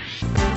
Bye.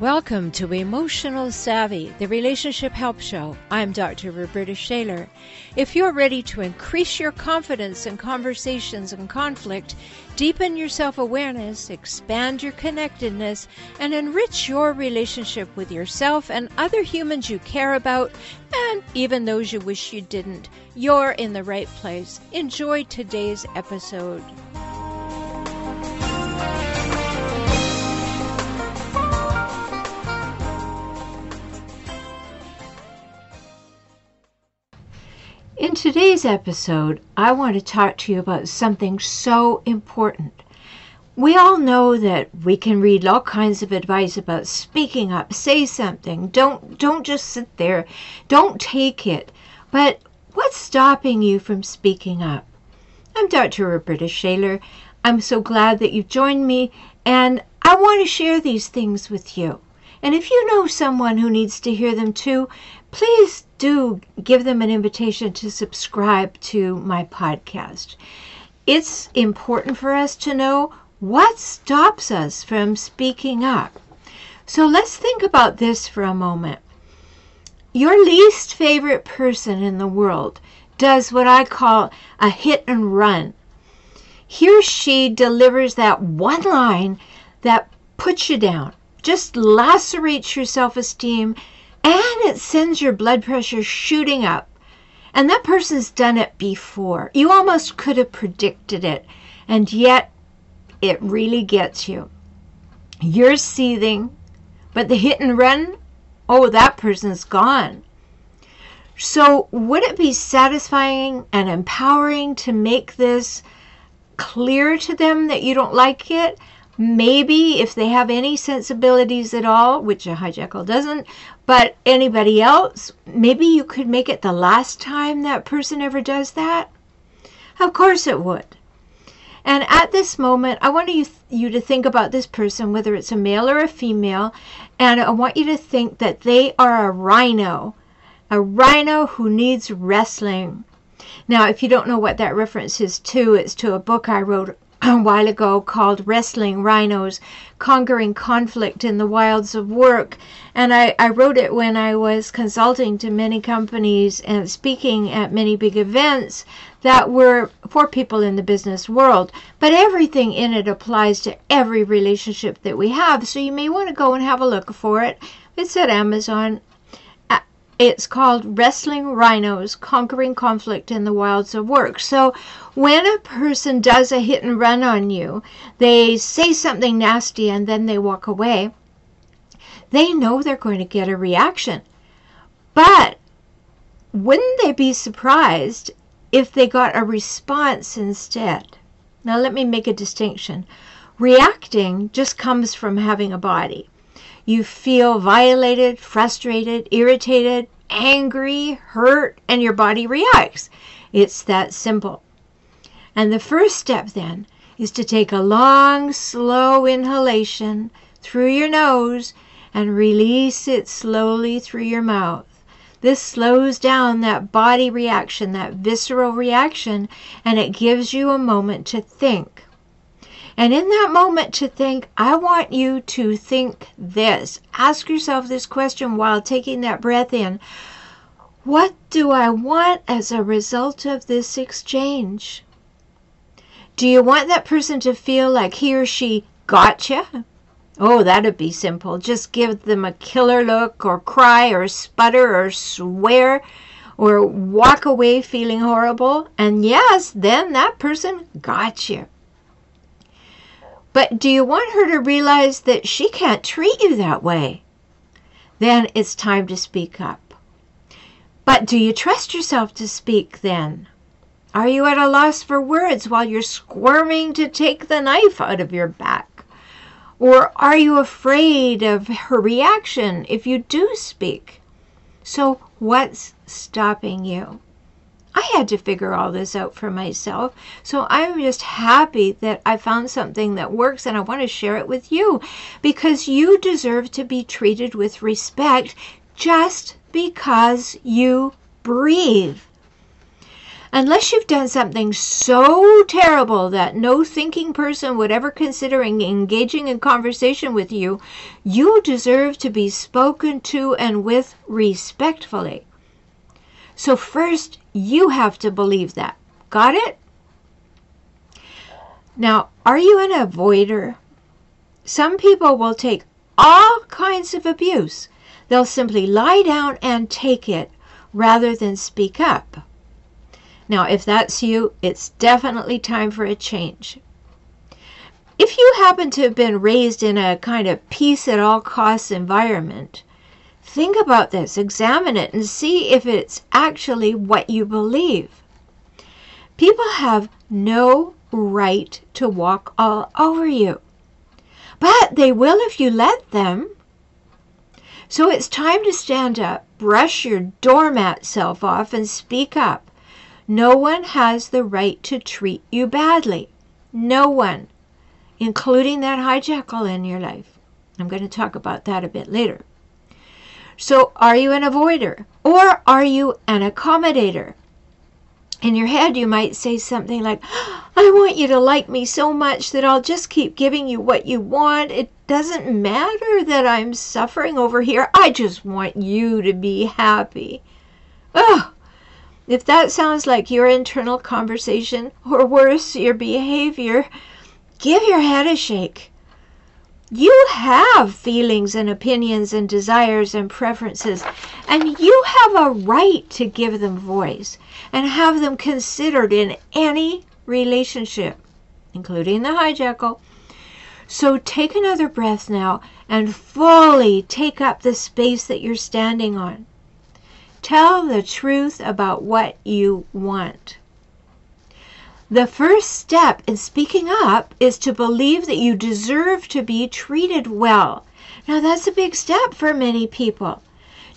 Welcome to Emotional Savvy, the Relationship Help Show. I'm Dr. Roberta Shaler. If you're ready to increase your confidence in conversations and conflict, deepen your self awareness, expand your connectedness, and enrich your relationship with yourself and other humans you care about, and even those you wish you didn't, you're in the right place. Enjoy today's episode. In today's episode, I want to talk to you about something so important. We all know that we can read all kinds of advice about speaking up, say something, don't don't just sit there, don't take it. But what's stopping you from speaking up? I'm Dr. Roberta Shaler. I'm so glad that you've joined me and I want to share these things with you. And if you know someone who needs to hear them too, please do give them an invitation to subscribe to my podcast. It's important for us to know what stops us from speaking up. So let's think about this for a moment. Your least favorite person in the world does what I call a hit and run. He or she delivers that one line that puts you down, just lacerates your self esteem, and it sends your blood pressure shooting up. And that person's done it before. You almost could have predicted it, and yet it really gets you. You're seething, but the hit and run, oh, that person's gone. So, would it be satisfying and empowering to make this clear to them that you don't like it? Maybe if they have any sensibilities at all, which a hijackal doesn't, but anybody else, maybe you could make it the last time that person ever does that. Of course it would. And at this moment, I want you, you to think about this person, whether it's a male or a female, and I want you to think that they are a rhino, a rhino who needs wrestling. Now, if you don't know what that reference is to, it's to a book I wrote a while ago called Wrestling Rhinos Conquering Conflict in the Wilds of Work. And I, I wrote it when I was consulting to many companies and speaking at many big events that were for people in the business world. But everything in it applies to every relationship that we have. So you may want to go and have a look for it. It's at Amazon. It's called Wrestling Rhinos Conquering Conflict in the Wilds of Work. So, when a person does a hit and run on you, they say something nasty and then they walk away, they know they're going to get a reaction. But wouldn't they be surprised if they got a response instead? Now, let me make a distinction. Reacting just comes from having a body. You feel violated, frustrated, irritated, angry, hurt, and your body reacts. It's that simple. And the first step then is to take a long, slow inhalation through your nose and release it slowly through your mouth. This slows down that body reaction, that visceral reaction, and it gives you a moment to think. And in that moment to think, I want you to think this. Ask yourself this question while taking that breath in. What do I want as a result of this exchange? Do you want that person to feel like he or she gotcha? Oh, that'd be simple. Just give them a killer look, or cry, or sputter, or swear, or walk away feeling horrible. And yes, then that person got you. But do you want her to realize that she can't treat you that way? Then it's time to speak up. But do you trust yourself to speak then? Are you at a loss for words while you're squirming to take the knife out of your back? Or are you afraid of her reaction if you do speak? So, what's stopping you? I had to figure all this out for myself. So I'm just happy that I found something that works and I want to share it with you because you deserve to be treated with respect just because you breathe. Unless you've done something so terrible that no thinking person would ever consider engaging in conversation with you, you deserve to be spoken to and with respectfully. So, first, you have to believe that. Got it? Now, are you an avoider? Some people will take all kinds of abuse. They'll simply lie down and take it rather than speak up. Now, if that's you, it's definitely time for a change. If you happen to have been raised in a kind of peace at all costs environment, think about this, examine it, and see if it's actually what you believe. People have no right to walk all over you, but they will if you let them. So it's time to stand up, brush your doormat self off, and speak up. No one has the right to treat you badly. No one, including that hijackal in your life. I'm going to talk about that a bit later. So, are you an avoider or are you an accommodator? In your head, you might say something like, I want you to like me so much that I'll just keep giving you what you want. It doesn't matter that I'm suffering over here. I just want you to be happy. Oh, if that sounds like your internal conversation, or worse, your behavior, give your head a shake. You have feelings and opinions and desires and preferences, and you have a right to give them voice and have them considered in any relationship, including the hijackal. So take another breath now and fully take up the space that you're standing on. Tell the truth about what you want. The first step in speaking up is to believe that you deserve to be treated well. Now, that's a big step for many people.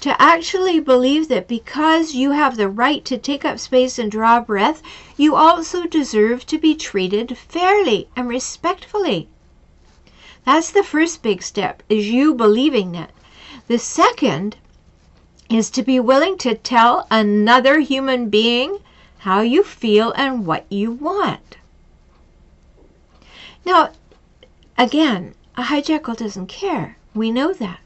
To actually believe that because you have the right to take up space and draw breath, you also deserve to be treated fairly and respectfully. That's the first big step, is you believing that. The second is to be willing to tell another human being how you feel and what you want. Now, again, a hijackal doesn't care. We know that.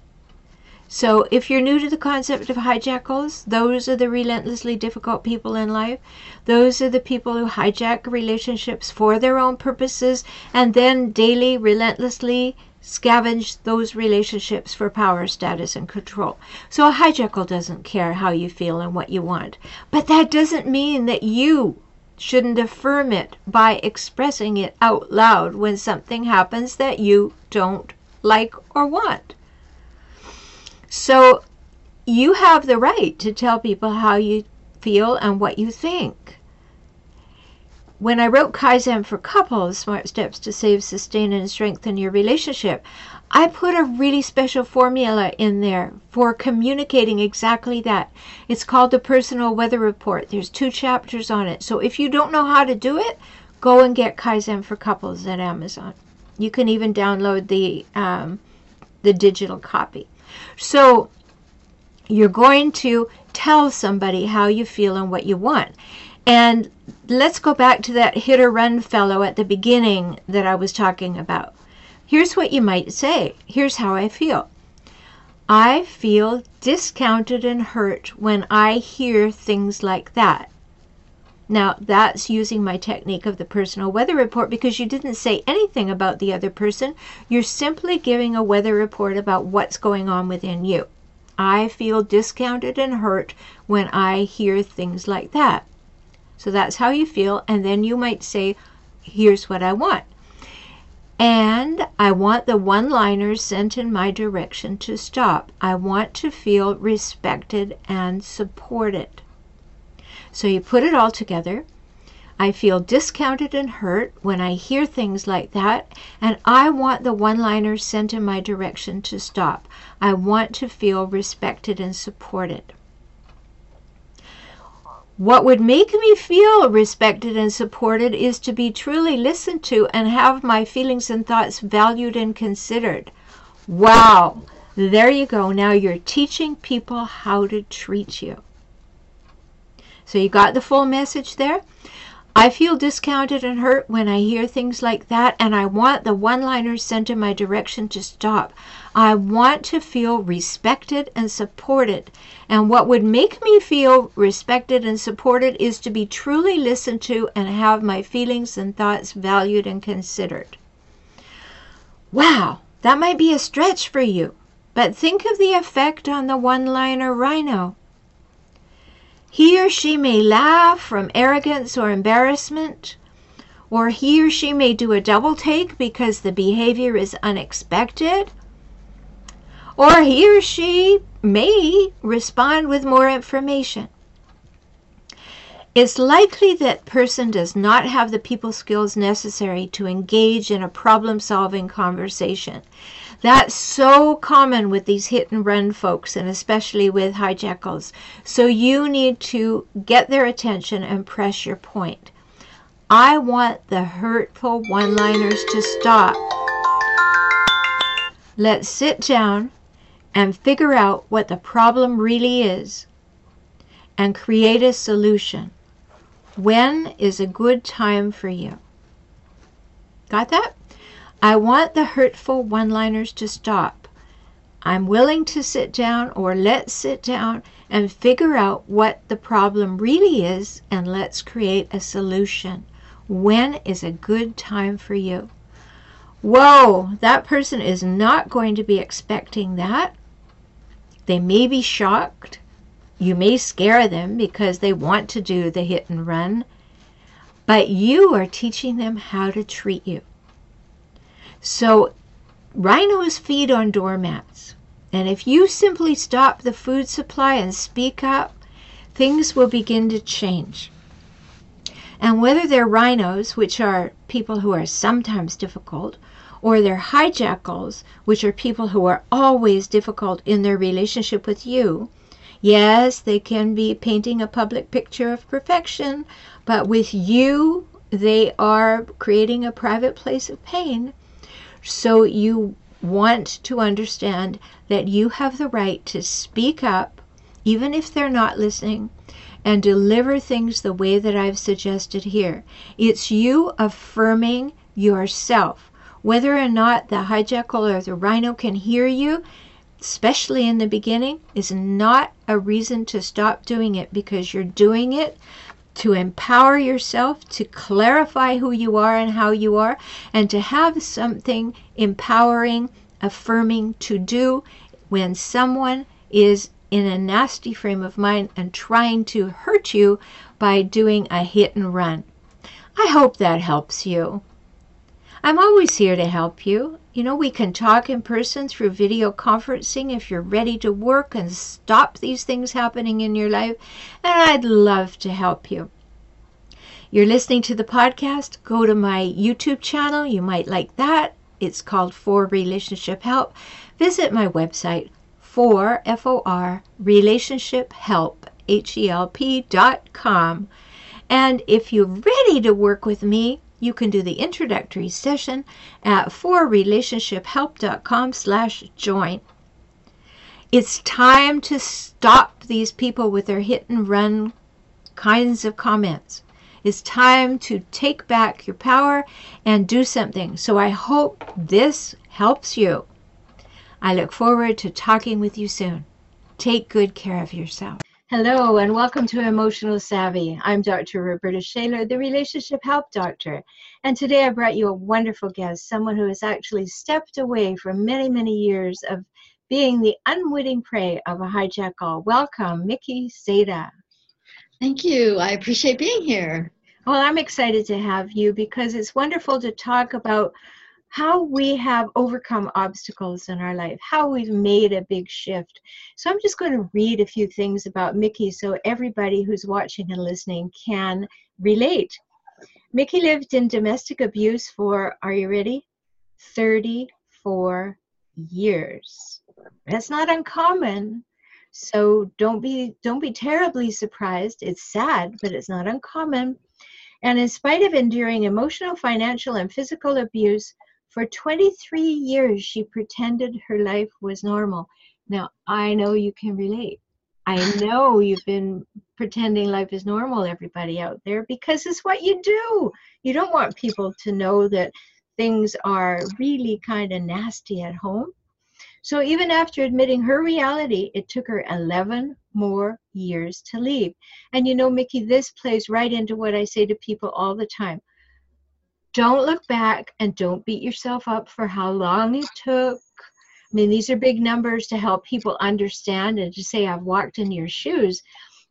So if you're new to the concept of hijackals, those are the relentlessly difficult people in life. Those are the people who hijack relationships for their own purposes and then daily, relentlessly scavenge those relationships for power, status, and control. So a hijackal doesn't care how you feel and what you want. But that doesn't mean that you shouldn't affirm it by expressing it out loud when something happens that you don't like or want. So you have the right to tell people how you feel and what you think when I wrote Kaizen for Couples Smart Steps to Save, Sustain, and Strengthen Your Relationship, I put a really special formula in there for communicating exactly that. It's called the Personal Weather Report. There's two chapters on it. So if you don't know how to do it, go and get Kaizen for Couples at Amazon. You can even download the um, the digital copy. So you're going to tell somebody how you feel and what you want. And let's go back to that hit or run fellow at the beginning that I was talking about. Here's what you might say. Here's how I feel. I feel discounted and hurt when I hear things like that. Now, that's using my technique of the personal weather report because you didn't say anything about the other person. You're simply giving a weather report about what's going on within you. I feel discounted and hurt when I hear things like that. So that's how you feel. And then you might say, here's what I want. And I want the one liners sent in my direction to stop. I want to feel respected and supported. So you put it all together. I feel discounted and hurt when I hear things like that, and I want the one liners sent in my direction to stop. I want to feel respected and supported. What would make me feel respected and supported is to be truly listened to and have my feelings and thoughts valued and considered. Wow! There you go. Now you're teaching people how to treat you. So you got the full message there? I feel discounted and hurt when I hear things like that, and I want the one liners sent in my direction to stop. I want to feel respected and supported. And what would make me feel respected and supported is to be truly listened to and have my feelings and thoughts valued and considered. Wow, that might be a stretch for you, but think of the effect on the one liner rhino. He or she may laugh from arrogance or embarrassment, or he or she may do a double take because the behavior is unexpected, or he or she may respond with more information. It's likely that person does not have the people skills necessary to engage in a problem solving conversation. That's so common with these hit and run folks, and especially with hijackals. So you need to get their attention and press your point. I want the hurtful one liners to stop. Let's sit down and figure out what the problem really is and create a solution. When is a good time for you? Got that? I want the hurtful one liners to stop. I'm willing to sit down or let's sit down and figure out what the problem really is and let's create a solution. When is a good time for you? Whoa, that person is not going to be expecting that. They may be shocked. You may scare them because they want to do the hit and run. But you are teaching them how to treat you. So rhinos feed on doormats. And if you simply stop the food supply and speak up, things will begin to change. And whether they're rhinos, which are people who are sometimes difficult, or they're hijackals, which are people who are always difficult in their relationship with you, yes, they can be painting a public picture of perfection, but with you, they are creating a private place of pain so you want to understand that you have the right to speak up, even if they're not listening, and deliver things the way that I've suggested here. It's you affirming yourself. Whether or not the hijackal or the rhino can hear you, especially in the beginning, is not a reason to stop doing it because you're doing it to empower yourself, to clarify who you are and how you are, and to have something empowering, affirming to do when someone is in a nasty frame of mind and trying to hurt you by doing a hit and run. I hope that helps you. I'm always here to help you. You know, we can talk in person through video conferencing if you're ready to work and stop these things happening in your life, and I'd love to help you. You're listening to the podcast, go to my YouTube channel. You might like that. It's called For Relationship Help. Visit my website, for F-O-R, Relationship Help, H-E-L-P dot com. And if you're ready to work with me, you can do the introductory session at forrelationshiphelp.com slash join. It's time to stop these people with their hit and run kinds of comments. It's time to take back your power and do something. So I hope this helps you. I look forward to talking with you soon. Take good care of yourself. Hello and welcome to Emotional Savvy. I'm Dr. Roberta Shaler, the Relationship Help Doctor. And today I brought you a wonderful guest, someone who has actually stepped away from many, many years of being the unwitting prey of a hijack all. Welcome, Mickey Seda. Thank you. I appreciate being here. Well, I'm excited to have you because it's wonderful to talk about how we have overcome obstacles in our life, how we've made a big shift. So I'm just going to read a few things about Mickey so everybody who's watching and listening can relate. Mickey lived in domestic abuse for, are you ready? 34 years. That's not uncommon. So don't be don't be terribly surprised. It's sad, but it's not uncommon. And in spite of enduring emotional, financial, and physical abuse, for 23 years, she pretended her life was normal. Now, I know you can relate. I know you've been pretending life is normal, everybody out there, because it's what you do. You don't want people to know that things are really kind of nasty at home. So even after admitting her reality, it took her 11 more years to leave. And you know, Mickey, this plays right into what I say to people all the time. Don't look back and don't beat yourself up for how long it took. I mean, these are big numbers to help people understand and to say, I've walked in your shoes.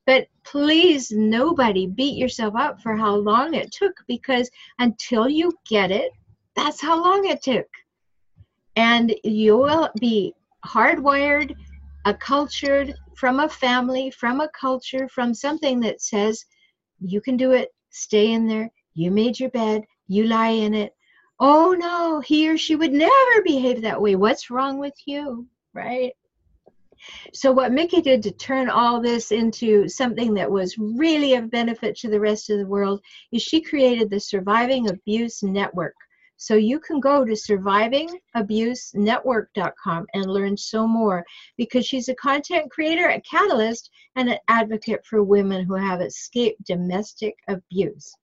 But please, nobody beat yourself up for how long it took because until you get it, that's how long it took. And you will be hardwired, acculturated from a family, from a culture, from something that says, you can do it, stay in there, you made your bed, you lie in it. Oh no, he or she would never behave that way. What's wrong with you? Right? So, what Mickey did to turn all this into something that was really of benefit to the rest of the world is she created the Surviving Abuse Network. So you can go to survivingabusenetwork.com and learn so more because she's a content creator, a catalyst, and an advocate for women who have escaped domestic abuse.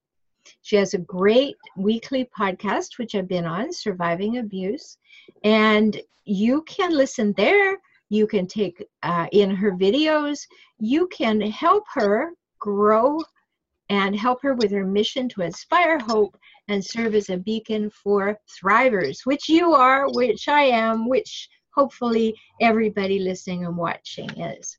She has a great weekly podcast, which I've been on, Surviving Abuse. And you can listen there. You can take uh, in her videos. You can help her grow and help her with her mission to inspire hope and serve as a beacon for thrivers, which you are, which I am, which hopefully everybody listening and watching is.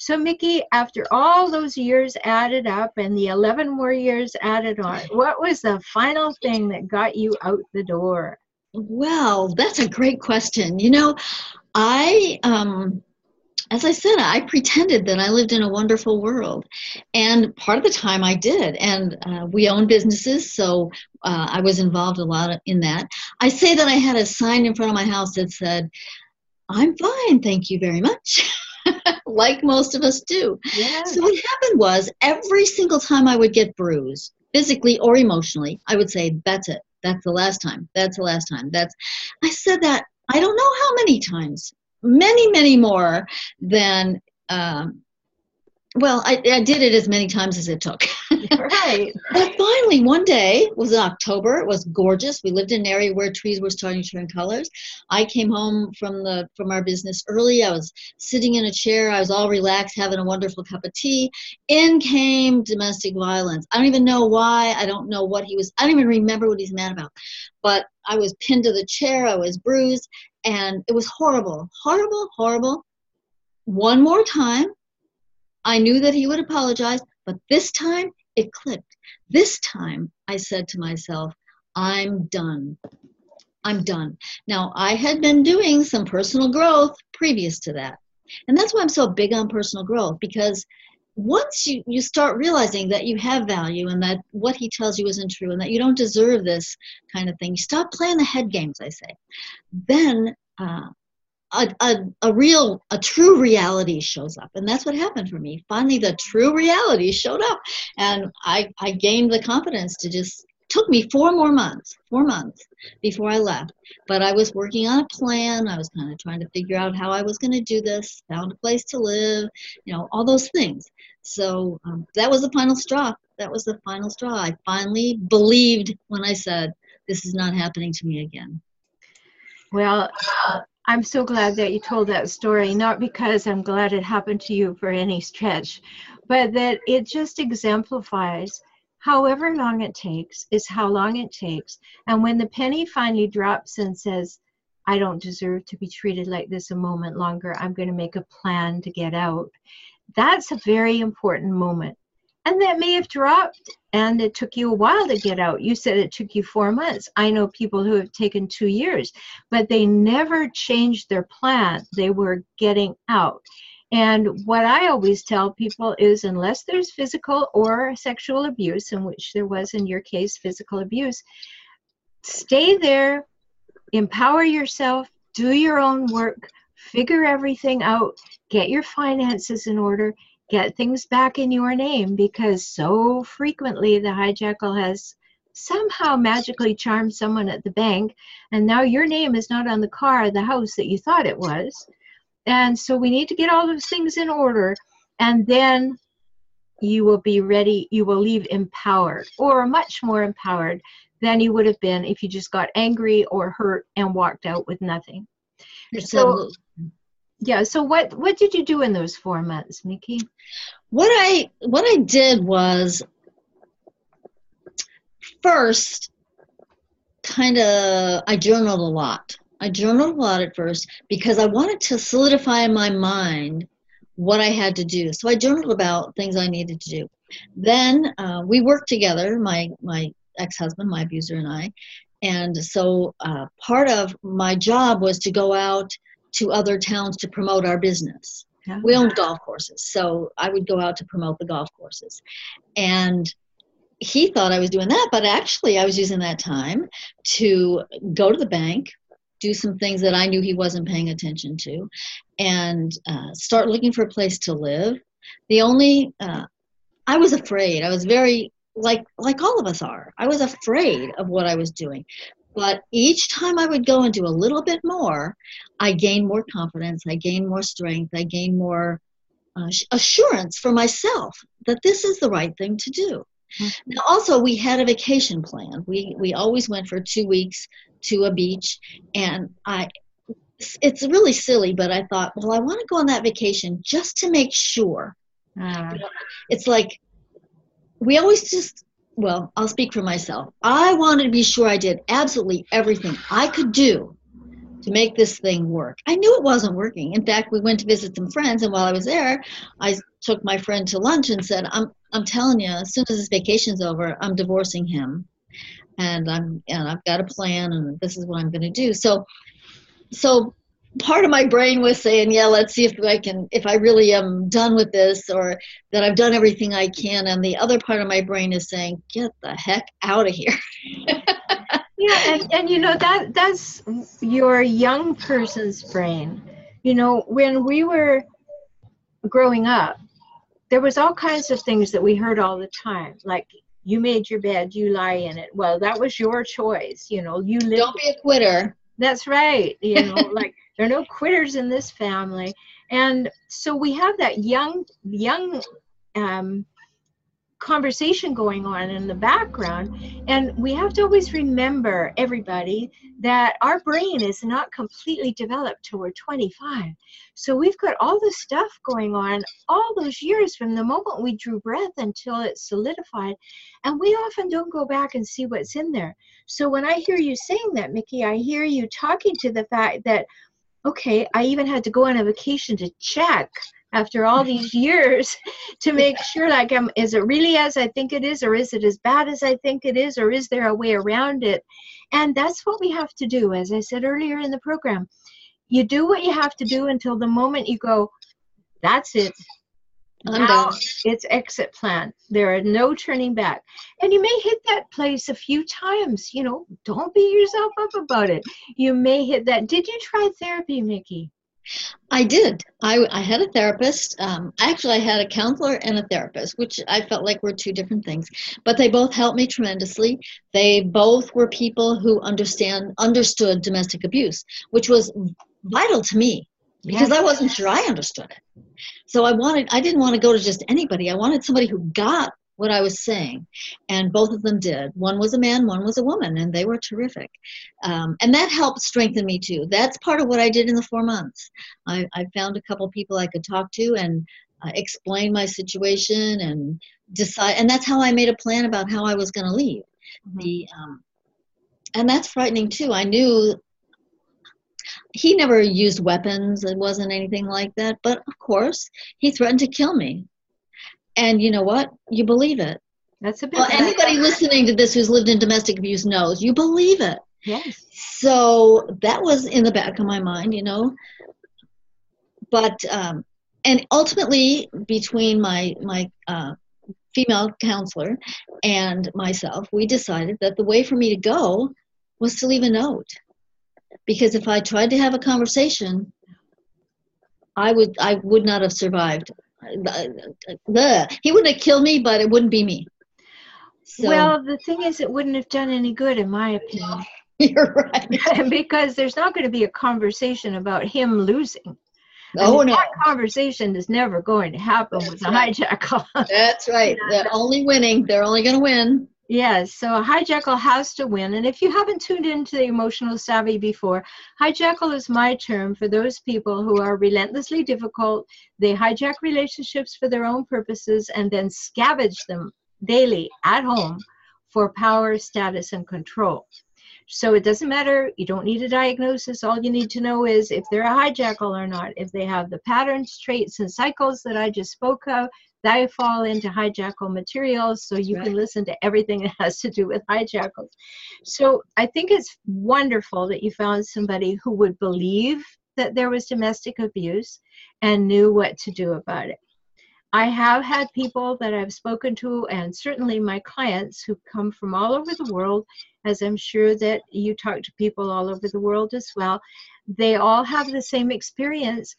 So, Mickey, after all those years added up and the 11 more years added on, what was the final thing that got you out the door? Well, that's a great question. You know, I um, as I said, I pretended that I lived in a wonderful world. And part of the time I did. And uh, we own businesses, so uh, I was involved a lot in that. I say that I had a sign in front of my house that said, I'm fine, thank you very much. like most of us do. Yeah. So what happened was every single time I would get bruised, physically or emotionally, I would say, That's it. That's the last time. That's the last time. That's I said that I don't know how many times many, many more than. Um, well, I, I did it as many times as it took. right. But finally, one day it was in October. It was gorgeous. We lived in an area where trees were starting to turn colors. I came home from the from our business early. I was sitting in a chair. I was all relaxed, having a wonderful cup of tea. In came domestic violence. I don't even know why. I don't know what he was. I don't even remember what he's mad about. But I was pinned to the chair. I was bruised, and it was horrible, horrible, horrible. One more time, I knew that he would apologize, but this time it clicked. This time I said to myself, I'm done. I'm done. Now, I had been doing some personal growth previous to that. And that's why I'm so big on personal growth because once you, you start realizing that you have value and that what he tells you isn't true and that you don't deserve this kind of thing, you stop playing the head games, I say. Then uh, a, a, a real, a true reality shows up. And that's what happened for me. Finally, the true reality showed up. And I, I gained the confidence to just took me four more months, four months before I left. But I was working on a plan. I was kind of trying to figure out how I was going to do this, found a place to live, you know, all those things. So um, that was the final straw. That was the final straw. I finally believed when I said, this is not happening to me again. Well, I'm so glad that you told that story, not because I'm glad it happened to you for any stretch, but that it just exemplifies however long it takes is how long it takes. And when the penny finally drops and says, I don't deserve to be treated like this a moment longer, I'm going to make a plan to get out that's a very important moment. And that may have dropped and it took you a while to get out. You said it took you four months. I know people who have taken two years, but they never changed their plan. They were getting out. And what I always tell people is unless there's physical or sexual abuse, in which there was in your case physical abuse, stay there, empower yourself, do your own work, figure everything out, get your finances in order, get things back in your name because so frequently the hijackal has somehow magically charmed someone at the bank and now your name is not on the car or the house that you thought it was. And so we need to get all those things in order and then you will be ready, you will leave empowered or much more empowered than you would have been if you just got angry or hurt and walked out with nothing. So, yeah, so what what did you do in those 4 months, Mickey? What I what I did was first kind of I journaled a lot. I journaled a lot at first because I wanted to solidify in my mind what I had to do. So I journaled about things I needed to do. Then uh, we worked together, my my ex-husband, my abuser, and I. And so uh, part of my job was to go out to other towns to promote our business. Yeah. We owned golf courses, so I would go out to promote the golf courses. And he thought I was doing that, but actually I was using that time to go to the bank, do some things that I knew he wasn't paying attention to, and uh, start looking for a place to live. The only uh, I was afraid. I was very like like all of us are. I was afraid of what I was doing. But each time I would go and do a little bit more, I gained more confidence, I gained more strength, I gained more uh, assurance for myself that this is the right thing to do. Mm-hmm. Now, also, we had a vacation plan. We we always went for two weeks to a beach, and I. It's really silly, but I thought, well, I want to go on that vacation just to make sure. Uh. It's like we always just well, I'll speak for myself. I wanted to be sure I did absolutely everything I could do to make this thing work. I knew it wasn't working. In fact, we went to visit some friends, and while I was there, I took my friend to lunch and said, "I'm I'm telling you, as soon as this vacation's over, I'm divorcing him, and I'm and I've got a plan, and this is what I'm going to do." So, so part of my brain was saying, yeah, let's see if I can, if I really am done with this or that I've done everything I can. And the other part of my brain is saying, get the heck out of here. yeah. And, and, you know, that that's your young person's brain. You know, when we were growing up, there was all kinds of things that we heard all the time, like you made your bed, you lie in it. Well, that was your choice. You know, you live. Don't be a quitter. That's right. You know, like there are no quitters in this family. And so we have that young, young um, conversation going on in the background. And we have to always remember, everybody, that our brain is not completely developed till we're 25. So we've got all this stuff going on all those years from the moment we drew breath until it's solidified. And we often don't go back and see what's in there. So when I hear you saying that, Mickey, I hear you talking to the fact that okay, I even had to go on a vacation to check after all these years to make sure like um, is it really as I think it is or is it as bad as I think it is or is there a way around it? And that's what we have to do as I said earlier in the program. You do what you have to do until the moment you go that's it. I'm now done. it's exit plan. There are no turning back. And you may hit that place a few times. You know, don't beat yourself up about it. You may hit that. Did you try therapy, Mickey? I did. I, I had a therapist. Um, actually, I had a counselor and a therapist, which I felt like were two different things. But they both helped me tremendously. They both were people who understand understood domestic abuse, which was vital to me because I wasn't sure I understood it. So I wanted, I didn't want to go to just anybody. I wanted somebody who got what I was saying. And both of them did. One was a man, one was a woman, and they were terrific. Um, and that helped strengthen me too. That's part of what I did in the four months. I, I found a couple people I could talk to and uh, explain my situation and decide. And that's how I made a plan about how I was going to leave. Mm-hmm. The um, and that's frightening too. I knew he never used weapons. It wasn't anything like that. But of course, he threatened to kill me. And you know what? You believe it. That's a bit. Well, anybody listening to this who's lived in domestic abuse knows you believe it. Yes. So that was in the back of my mind, you know. But um, and ultimately, between my my uh, female counselor and myself, we decided that the way for me to go was to leave a note because if I tried to have a conversation, I would I would not have survived. He wouldn't have killed me, but it wouldn't be me. So, well, the thing is, it wouldn't have done any good, in my opinion. You're right. because there's not going to be a conversation about him losing. Oh no. That conversation is never going to happen That's with a right. hijackal. That's right. They're only winning. They're only going to win. Yes, so a hijackal has to win. And if you haven't tuned into the emotional savvy before, hijackal is my term for those people who are relentlessly difficult. They hijack relationships for their own purposes and then scavenge them daily at home for power, status, and control. So it doesn't matter. You don't need a diagnosis. All you need to know is if they're a hijackal or not. If they have the patterns, traits, and cycles that I just spoke of, they fall into hijackal materials. So you Right. can listen to everything that has to do with hijackals. So I think it's wonderful that you found somebody who would believe that there was domestic abuse and knew what to do about it. I have had people that I've spoken to, and certainly my clients who come from all over the world, as I'm sure that you talk to people all over the world as well. They all have the same experience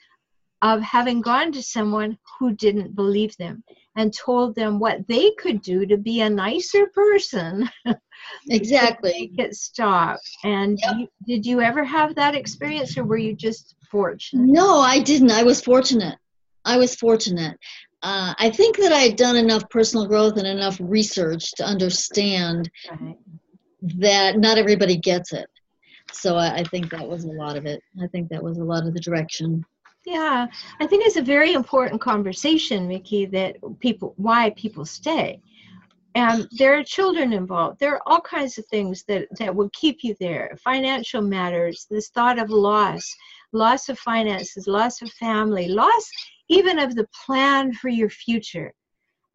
of having gone to someone who didn't believe them and told them what they could do to be a nicer person Exactly. make it stop. And Yep. you, did you ever have that experience, or were you just fortunate? No, I didn't. I was fortunate. I was fortunate. Uh, I think that I had done enough personal growth and enough research to understand Right. that not everybody gets it. So I, I think that was a lot of it. I think that was a lot of the direction. Yeah, I think it's a very important conversation, Mickey, that people why people stay. And there are children involved. There are all kinds of things that, that will keep you there. Financial matters, this thought of loss, loss of finances, loss of family, loss even of the plan for your future.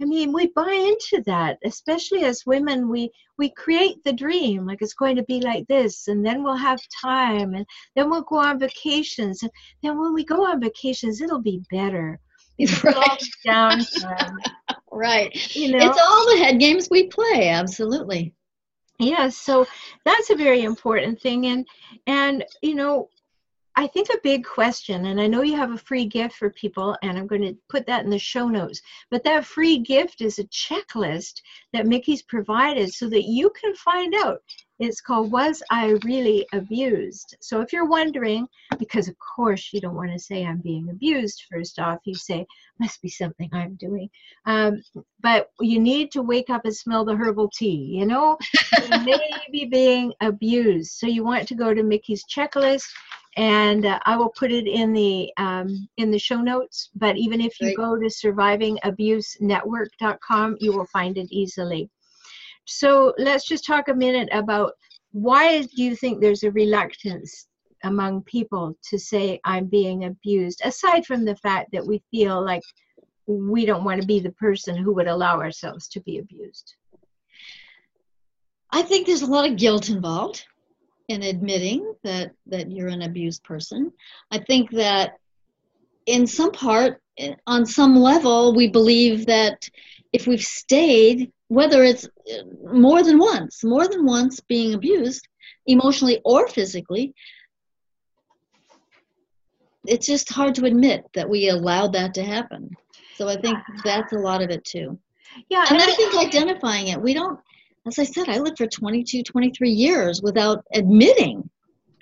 I mean, we buy into that, especially as women. We we create the dream, like it's going to be like this, and then we'll have time, and then we'll go on vacations, and then when we go on vacations, it'll be better. All Right. be downtime, Right. you know. It's all the head games we play. Absolutely. yeah so that's a very important thing and and you know i think a big question and i know you have a free gift for people and i'm going to put that in the show notes but that free gift is a checklist that mickey's provided so that you can find out. It's called was i really abused? So if you're wondering because of course you don't want to say i'm being abused first off you say must be something i'm doing. Um, but you need to wake up and smell the herbal tea you know? You may be being abused. So you want to go to Mickey's checklist, and uh, I will put it in the um, in the show notes. But even if you Great. go to survivingabusenetwork.com, you will find it easily. So let's just talk a minute about why do you think there's a reluctance among people to say I'm being abused, aside from the fact that we feel like we don't want to be the person who would allow ourselves to be abused. I think there's a lot of guilt involved in admitting that that you're an abused person. I think that in some part, on some level, we believe that if we've stayed, whether it's eh, more than once, more than once being abused, emotionally or physically, it's just hard to admit that we allowed that to happen. So I think that's a lot of it too. Yeah, And and I think identifying it, we don't, as I said, I lived for 22, 23 years without admitting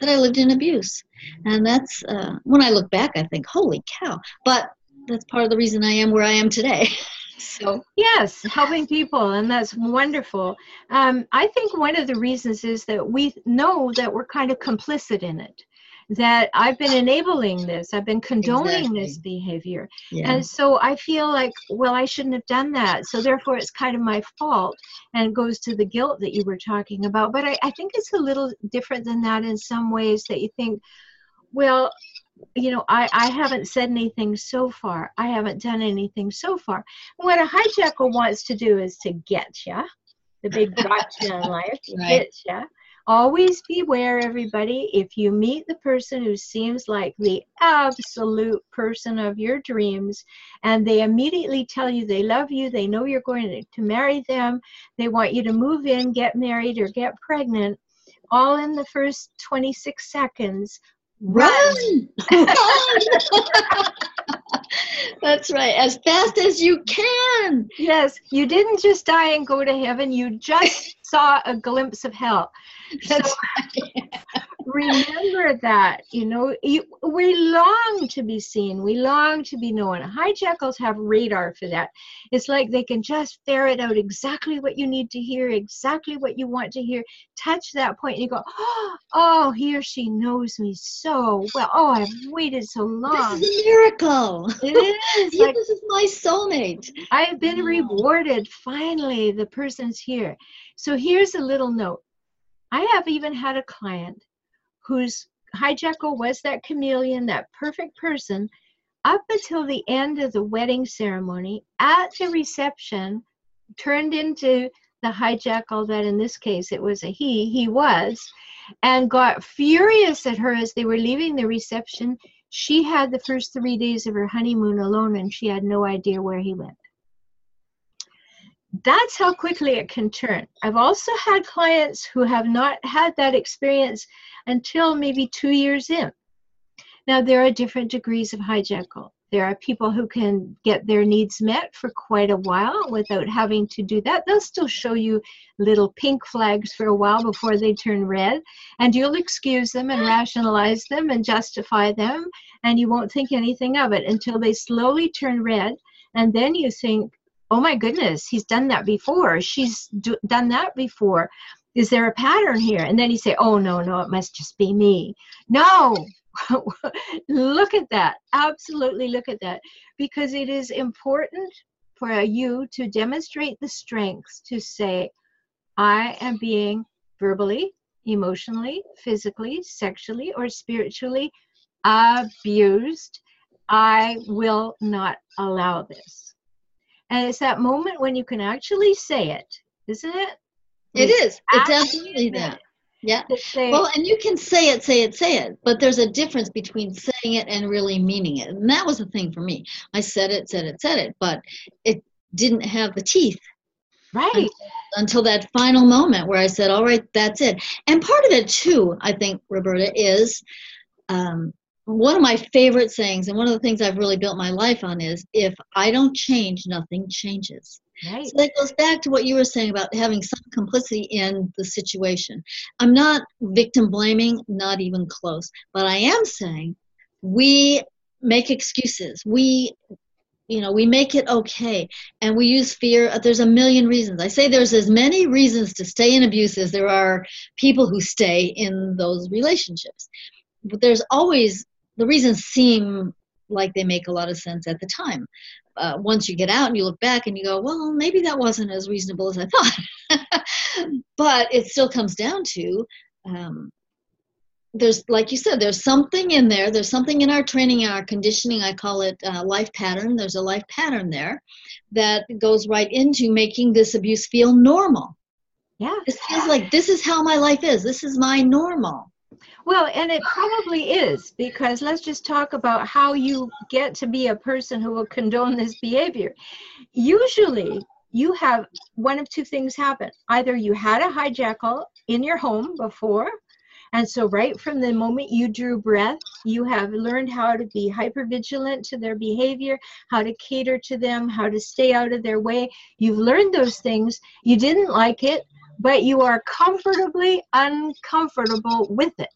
that I lived in abuse. And that's, uh, when I look back, I think, holy cow. But that's part of the reason I am where I am today. so, Yes, helping people, and that's wonderful. Um, I think one of the reasons is that we know that we're kind of complicit in it. That I've been enabling this, I've been condoning this behavior. yeah. And so I feel like, well, I shouldn't have done that. So therefore, it's kind of my fault and it goes to the guilt that you were talking about. But I, I think it's a little different than that in some ways that you think, well, you know, I, I haven't said anything so far. I haven't done anything so far. What a hijackal wants to do is to get you, the big gotcha in life, to Right. get you. Always beware, everybody. If you meet the person who seems like the absolute person of your dreams, and they immediately tell you they love you, they know you're going to, marry them, they want you to move in, get married, or get pregnant, all in the first 26 seconds. Run! Run! That's right. As fast as you can. Yes, you didn't just die and go to heaven, you just saw a glimpse of hell. That's So remember that, you know, you, we long to be seen, we long to be known. Hijackals have radar for that. It's like they can just ferret out exactly what you need to hear, exactly what you want to hear, touch that point, and you go, oh, he or she knows me so well. Oh, I've waited so long. This is a miracle. It is Yeah, like this is my soulmate. I've been rewarded. Finally, the person's here. So here's a little note. I have even had a client whose hijackal was that chameleon, that perfect person, up until the end of the wedding ceremony at the reception, turned into the hijackal that in this case it was a he, he was, and got furious at her as they were leaving the reception. She had the first three days of her honeymoon alone and she had no idea where he went that's how quickly it can turn. I've also had clients who have not had that experience until maybe two years in. Now, there are different degrees of hijackal. There are people who can get their needs met for quite a while without having to do that. They'll still show you little pink flags for a while before they turn red, and you'll excuse them and rationalize them and justify them, and you won't think anything of it until they slowly turn red, and then you think, oh my goodness, he's done that before. She's do- done that before. Is there a pattern here? And then you say, oh no, no, it must just be me. No, look at that. Absolutely look at that. Because it is important for you to demonstrate the strengths to say, I am being verbally, emotionally, physically, sexually, or spiritually abused. I will not allow this. And it's that moment when you can actually say it, isn't it? It You is. It's absolutely that. Yeah. Well, and you can say it, say it, say it, but there's a difference between saying it and really meaning it. And that was the thing for me. I said it, said it, said it, but it didn't have the teeth right. until that final moment where I said, all right, that's it. And part of it, too, I think, Roberta, is um, one of my favorite sayings, and one of the things I've really built my life on is if I don't change, nothing changes. Right. So that goes back to what you were saying about having some complicity in the situation. I'm not victim blaming, not even close, but I am saying we make excuses. We you know, we make it okay and we use fear. Uh, there's a million reasons. I say there's as many reasons to stay in abuse as there are people who stay in those relationships. But there's always the reasons seem like they make a lot of sense at the time uh, once you get out and you look back and you go, well, maybe that wasn't as reasonable as I thought. but it still comes down to um, there's, like you said, there's something in there. There's something in our training, our conditioning. I call it uh, life pattern. There's a life pattern there that goes right into making this abuse feel normal. Yeah. This feels like this is how my life is. This is my normal. Well, and it probably is because let's just talk about how you get to be a person who will condone this behavior. Usually, you have one of two things happen. Either you had a hijackal in your home before, and so right from the moment you drew breath, you have learned how to be hypervigilant to their behavior, how to cater to them, how to stay out of their way. You've learned those things. You didn't like it, but you are comfortably uncomfortable with it.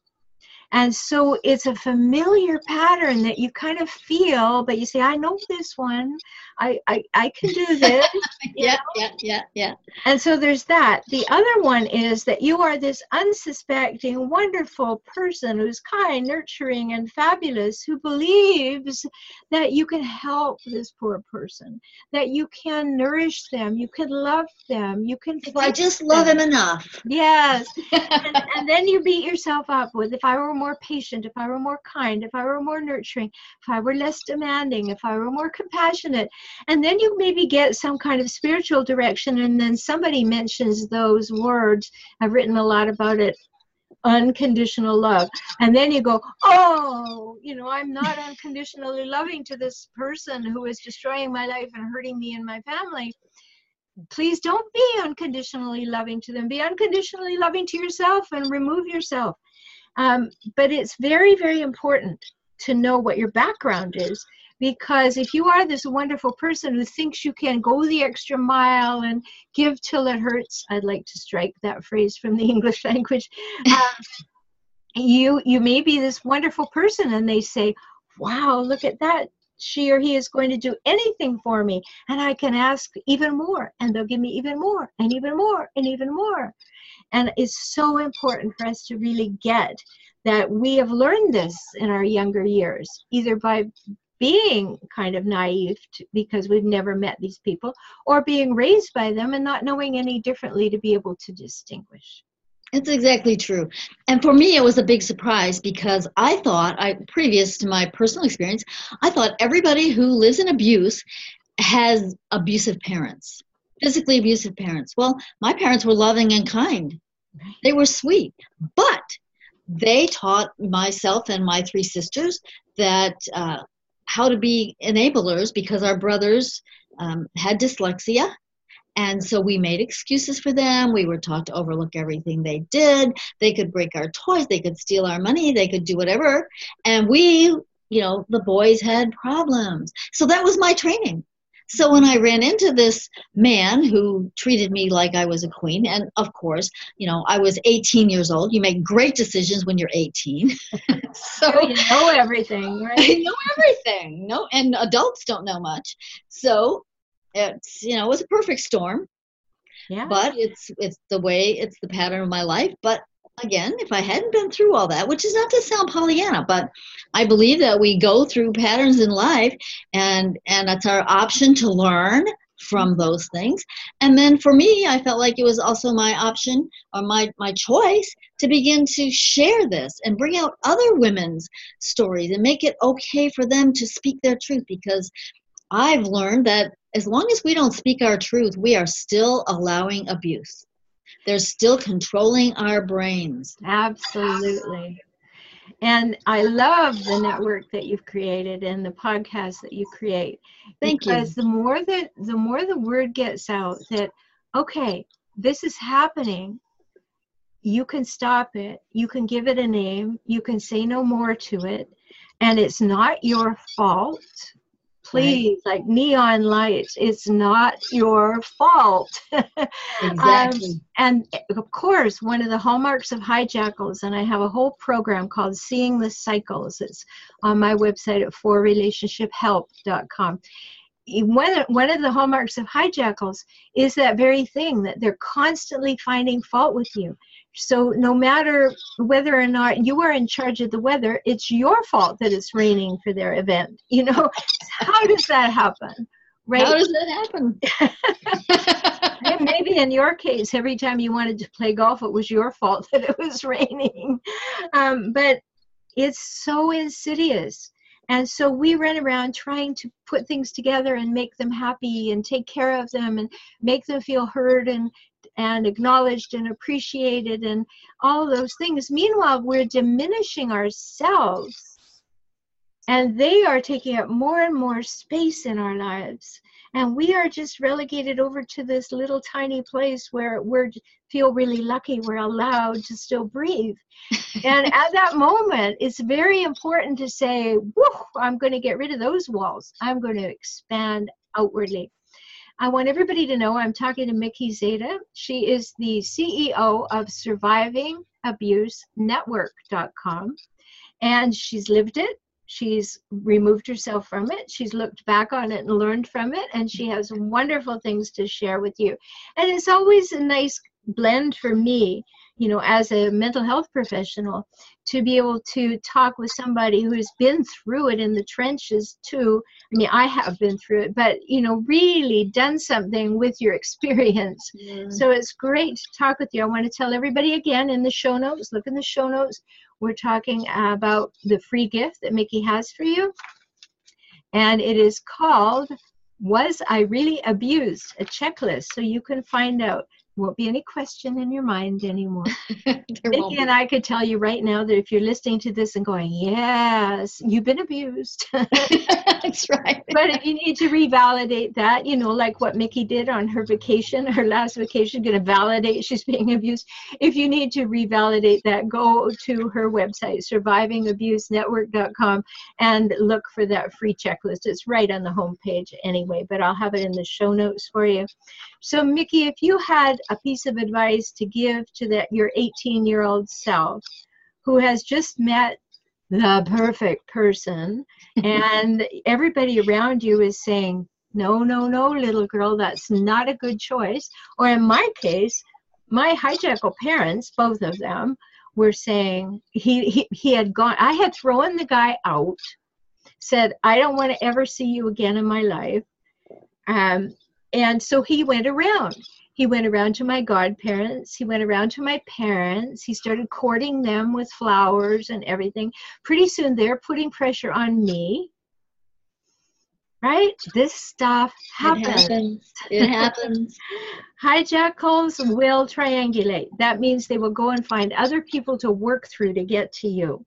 And so it's a familiar pattern that you kind of feel, but you say, I know this one. I, I, I can do this. yeah, yeah, yeah, yeah. And so there's that. The other one is that you are this unsuspecting, wonderful person who's kind, nurturing, and fabulous, who believes that you can help this poor person, that you can nourish them, you can love them, you can. If I just love them. him enough. Yes. and, and then you beat yourself up with if I were more patient, if I were more kind, if I were more nurturing, if I were less demanding, if I were more compassionate. And then you maybe get some kind of spiritual direction, and then somebody mentions those words. I've written a lot about it unconditional love. And then you go, oh, you know, I'm not unconditionally loving to this person who is destroying my life and hurting me and my family please don't be unconditionally loving to them. Be unconditionally loving to yourself and remove yourself. Um, but it's very, very important to know what your background is because if you are this wonderful person who thinks you can go the extra mile and give till it hurts i'd like to strike that phrase from the english language um, you you may be this wonderful person and they say wow look at that. She or he is going to do anything for me. And i can ask even more and they'll give me even more and even more and even more and it's so important for us to really get that we have learned this in our younger years either by being kind of naive to, because we've never met these people or being raised by them and not knowing any differently to be able to distinguish it's exactly true. And for me, it was a big surprise because I thought, I previous to my personal experience, I thought everybody who lives in abuse has abusive parents, physically abusive parents. Well, my parents were loving and kind, they were sweet, but they taught myself and my three sisters that uh, how to be enablers because our brothers um, had dyslexia and so we made excuses for them. We were taught to overlook everything they did. They could break our toys, they could steal our money, they could do whatever. And we, you know, the boys had problems. So that was my training. So when I ran into this man who treated me like I was a queen, and of course, you know, I was 18 years old. You make great decisions when you're 18. so you know everything, right? I know everything. No, and adults don't know much. So it's you know it was a perfect storm yeah but it's it's the way it's the pattern of my life but again if i hadn't been through all that which is not to sound pollyanna but i believe that we go through patterns in life and and that's our option to learn from those things and then for me i felt like it was also my option or my my choice to begin to share this and bring out other women's stories and make it okay for them to speak their truth because I've learned that as long as we don't speak our truth, we are still allowing abuse. They're still controlling our brains. Absolutely. And I love the network that you've created and the podcast that you create. Thank because you. Because the more that the more the word gets out that okay, this is happening, you can stop it. You can give it a name. You can say no more to it. And it's not your fault please right. like neon lights it's not your fault. Exactly. Um, and of course one of the hallmarks of hijackals and i have a whole program called seeing the cycles. It's on my website at forrelationshiphelp.com one, one of the hallmarks of hijackals is that very thing that they're constantly finding fault with you so no matter whether or not you are in charge of the weather, it's your fault that it's raining for their event. You know, how does that happen? Right? How does that happen? maybe in your case, every time you wanted to play golf, it was your fault that it was raining. Um, but it's so insidious. And so we run around trying to put things together and make them happy and take care of them and make them feel heard and and acknowledged and appreciated and all those things. Meanwhile, we're diminishing ourselves and they are taking up more and more space in our lives. And we are just relegated over to this little tiny place where we feel really lucky we're allowed to still breathe. And at that moment it's very important to say Whoa, i'm going to get rid of those walls. I'm going to expand outwardly I want everybody to know I'm talking to Mickey Zeta. She is the CEO of SurvivingAbuseNetwork.com, and she's lived it. She's removed herself from it. She's looked back on it and learned from it, and she has wonderful things to share with you. And it's always a nice blend for me you know, as a mental health professional, to be able to talk with somebody who's been through it in the trenches too. I mean, I have been through it, but you know, really done something with your experience. Mm. So it's great to talk with you. I want to tell everybody again in the show notes, look in the show notes. We're talking about the free gift that Mickey has for you. And it is called Was I Really Abused? A checklist. So you can find out Won't be any question in your mind anymore. there won't Nikki be. and I could tell you right now that if you're listening to this and going, yes, you've been abused. That's right. but if you need to revalidate that, you know, like what Mickey did on her vacation, her last vacation, going to validate she's being abused. If you need to revalidate that, go to her website, survivingabusenetwork.com, and look for that free checklist. It's right on the homepage anyway, but I'll have it in the show notes for you. So, Mickey, if you had a piece of advice to give to that your 18 year old self who has just met the perfect person and everybody around you is saying no no no little girl that's not a good choice. Or in my case my hijackal parents both of them were saying he, he he had gone i had thrown the guy out said i don't want to ever see you again in my life. Um, and so he went around he went around to my godparents. He went around to my parents. He started courting them with flowers and everything. Pretty soon they're putting pressure on me. Right? This stuff happens. It happens. It happens. hijackals will triangulate. That means they will go and find other people to work through to get to you.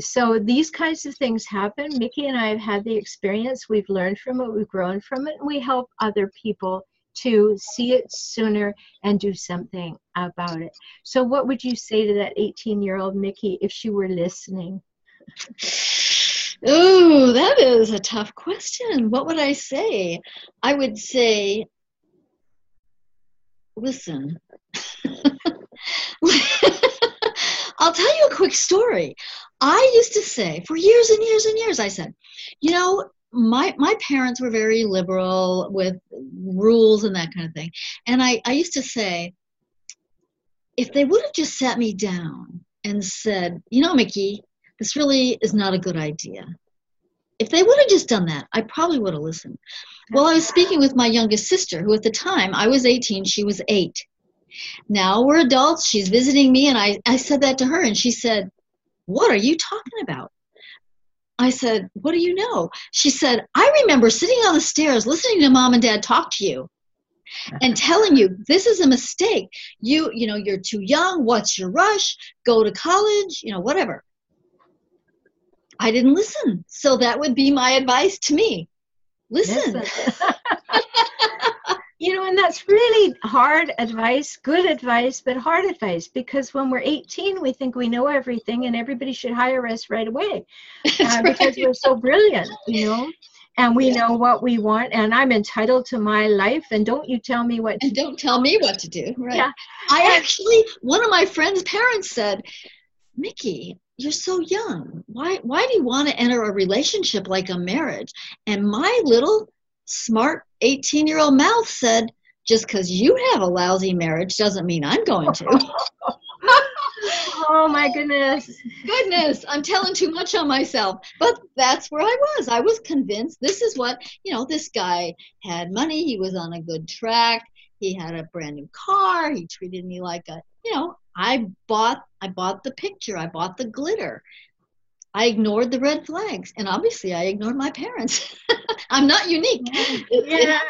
So these kinds of things happen. Mickey and i have had the experience. We've learned from it. We've grown from it. And we help other people to see it sooner and do something about it so what would you say to that 18 year old mickey if she were listening Ooh, that is a tough question. What would I say? I would say, listen. I'll tell you a quick story. I used to say for years and years and years, I said, you know, my my parents were very liberal with rules and that kind of thing. And I, I used to say, if they would have just sat me down and said, you know, Mickey, this really is not a good idea. If they would have just done that, I probably would have listened. Well, I was speaking with my youngest sister, who at the time I was 18, she was eight. Now we're adults, she's visiting me, and I, I said that to her, and she said, What are you talking about? I said, What do you know? She said, I remember sitting on the stairs listening to mom and dad talk to you and telling you this is a mistake. You, you know, you're too young. What's your rush? Go to college, you know, whatever. I didn't listen. So that would be my advice to me. Listen. Listen. you know, and that's really hard advice, good advice, but hard advice because when we're 18, we think we know everything and everybody should hire us right away uh, That's because we're so brilliant, you know, and we Yeah. know what we want, and I'm entitled to my life, and don't you tell me what to And don't tell me what to do. Right. Yeah. I actually, one of my friend's parents said, Mickey, you're so young. Why, why do you want to enter a relationship like a marriage? And my little smart 18 year old mouth said, just because you have a lousy marriage doesn't mean I'm going to. Oh my goodness. Goodness, I'm telling too much on myself. But that's where I was. I was convinced this is what, you know, this guy had money. He was on a good track. He had a brand new car. He treated me like a, you know, I bought I bought the picture. I bought the glitter. I ignored the red flags. And obviously I ignored my parents. I'm not unique. Yeah.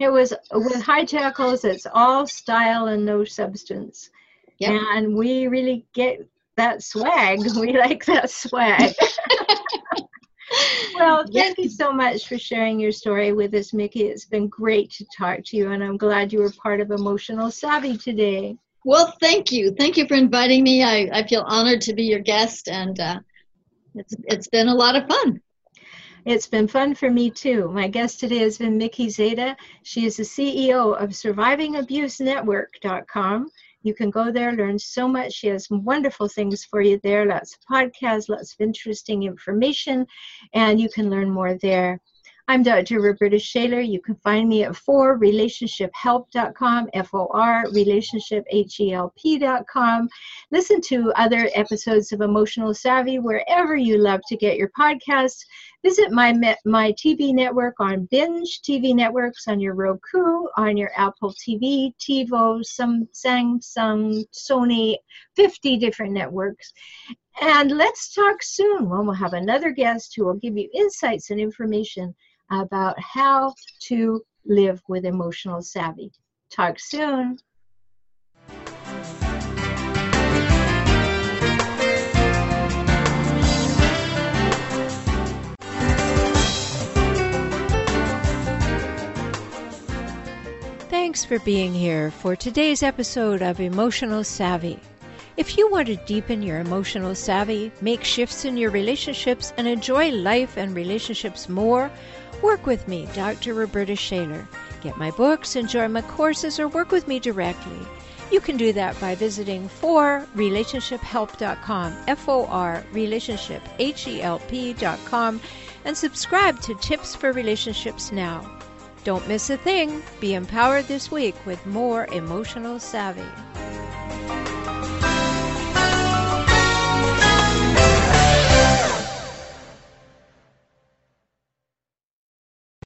It was with hijackals, it's all style and no substance. Yep. And we really get that swag. We like that swag. well, thank you so much for sharing your story with us, Mickey. It's been great to talk to you, and I'm glad you were part of Emotional Savvy today. Well, thank you. Thank you for inviting me. I, I feel honored to be your guest and uh, it's it's been a lot of fun. It's been fun for me too. My guest today has been Mickey Zeta. She is the CEO of SurvivingAbuseNetwork.com. You can go there, learn so much. She has wonderful things for you there, lots of podcasts, lots of interesting information, and you can learn more there. I'm Dr. Roberta Shaler. You can find me at for relationshiphelp.com, F-O-R, relationship-H-E-L-P.com. Listen to other episodes of Emotional Savvy wherever you love to get your podcasts. Visit my my TV network on Binge TV networks on your Roku, on your Apple TV, TiVo, some Samsung, Sony, 50 different networks. And let's talk soon when we'll have another guest who will give you insights and information about how to live with emotional savvy. Talk soon. Thanks for being here for today's episode of Emotional Savvy. If you want to deepen your emotional savvy, make shifts in your relationships, and enjoy life and relationships more, work with me, Dr. Roberta Shaler. Get my books, enjoy my courses, or work with me directly. You can do that by visiting forrelationshiphelp.com, F O R relationship H E L P.com, and subscribe to Tips for Relationships now. Don't miss a thing. Be empowered this week with more emotional savvy.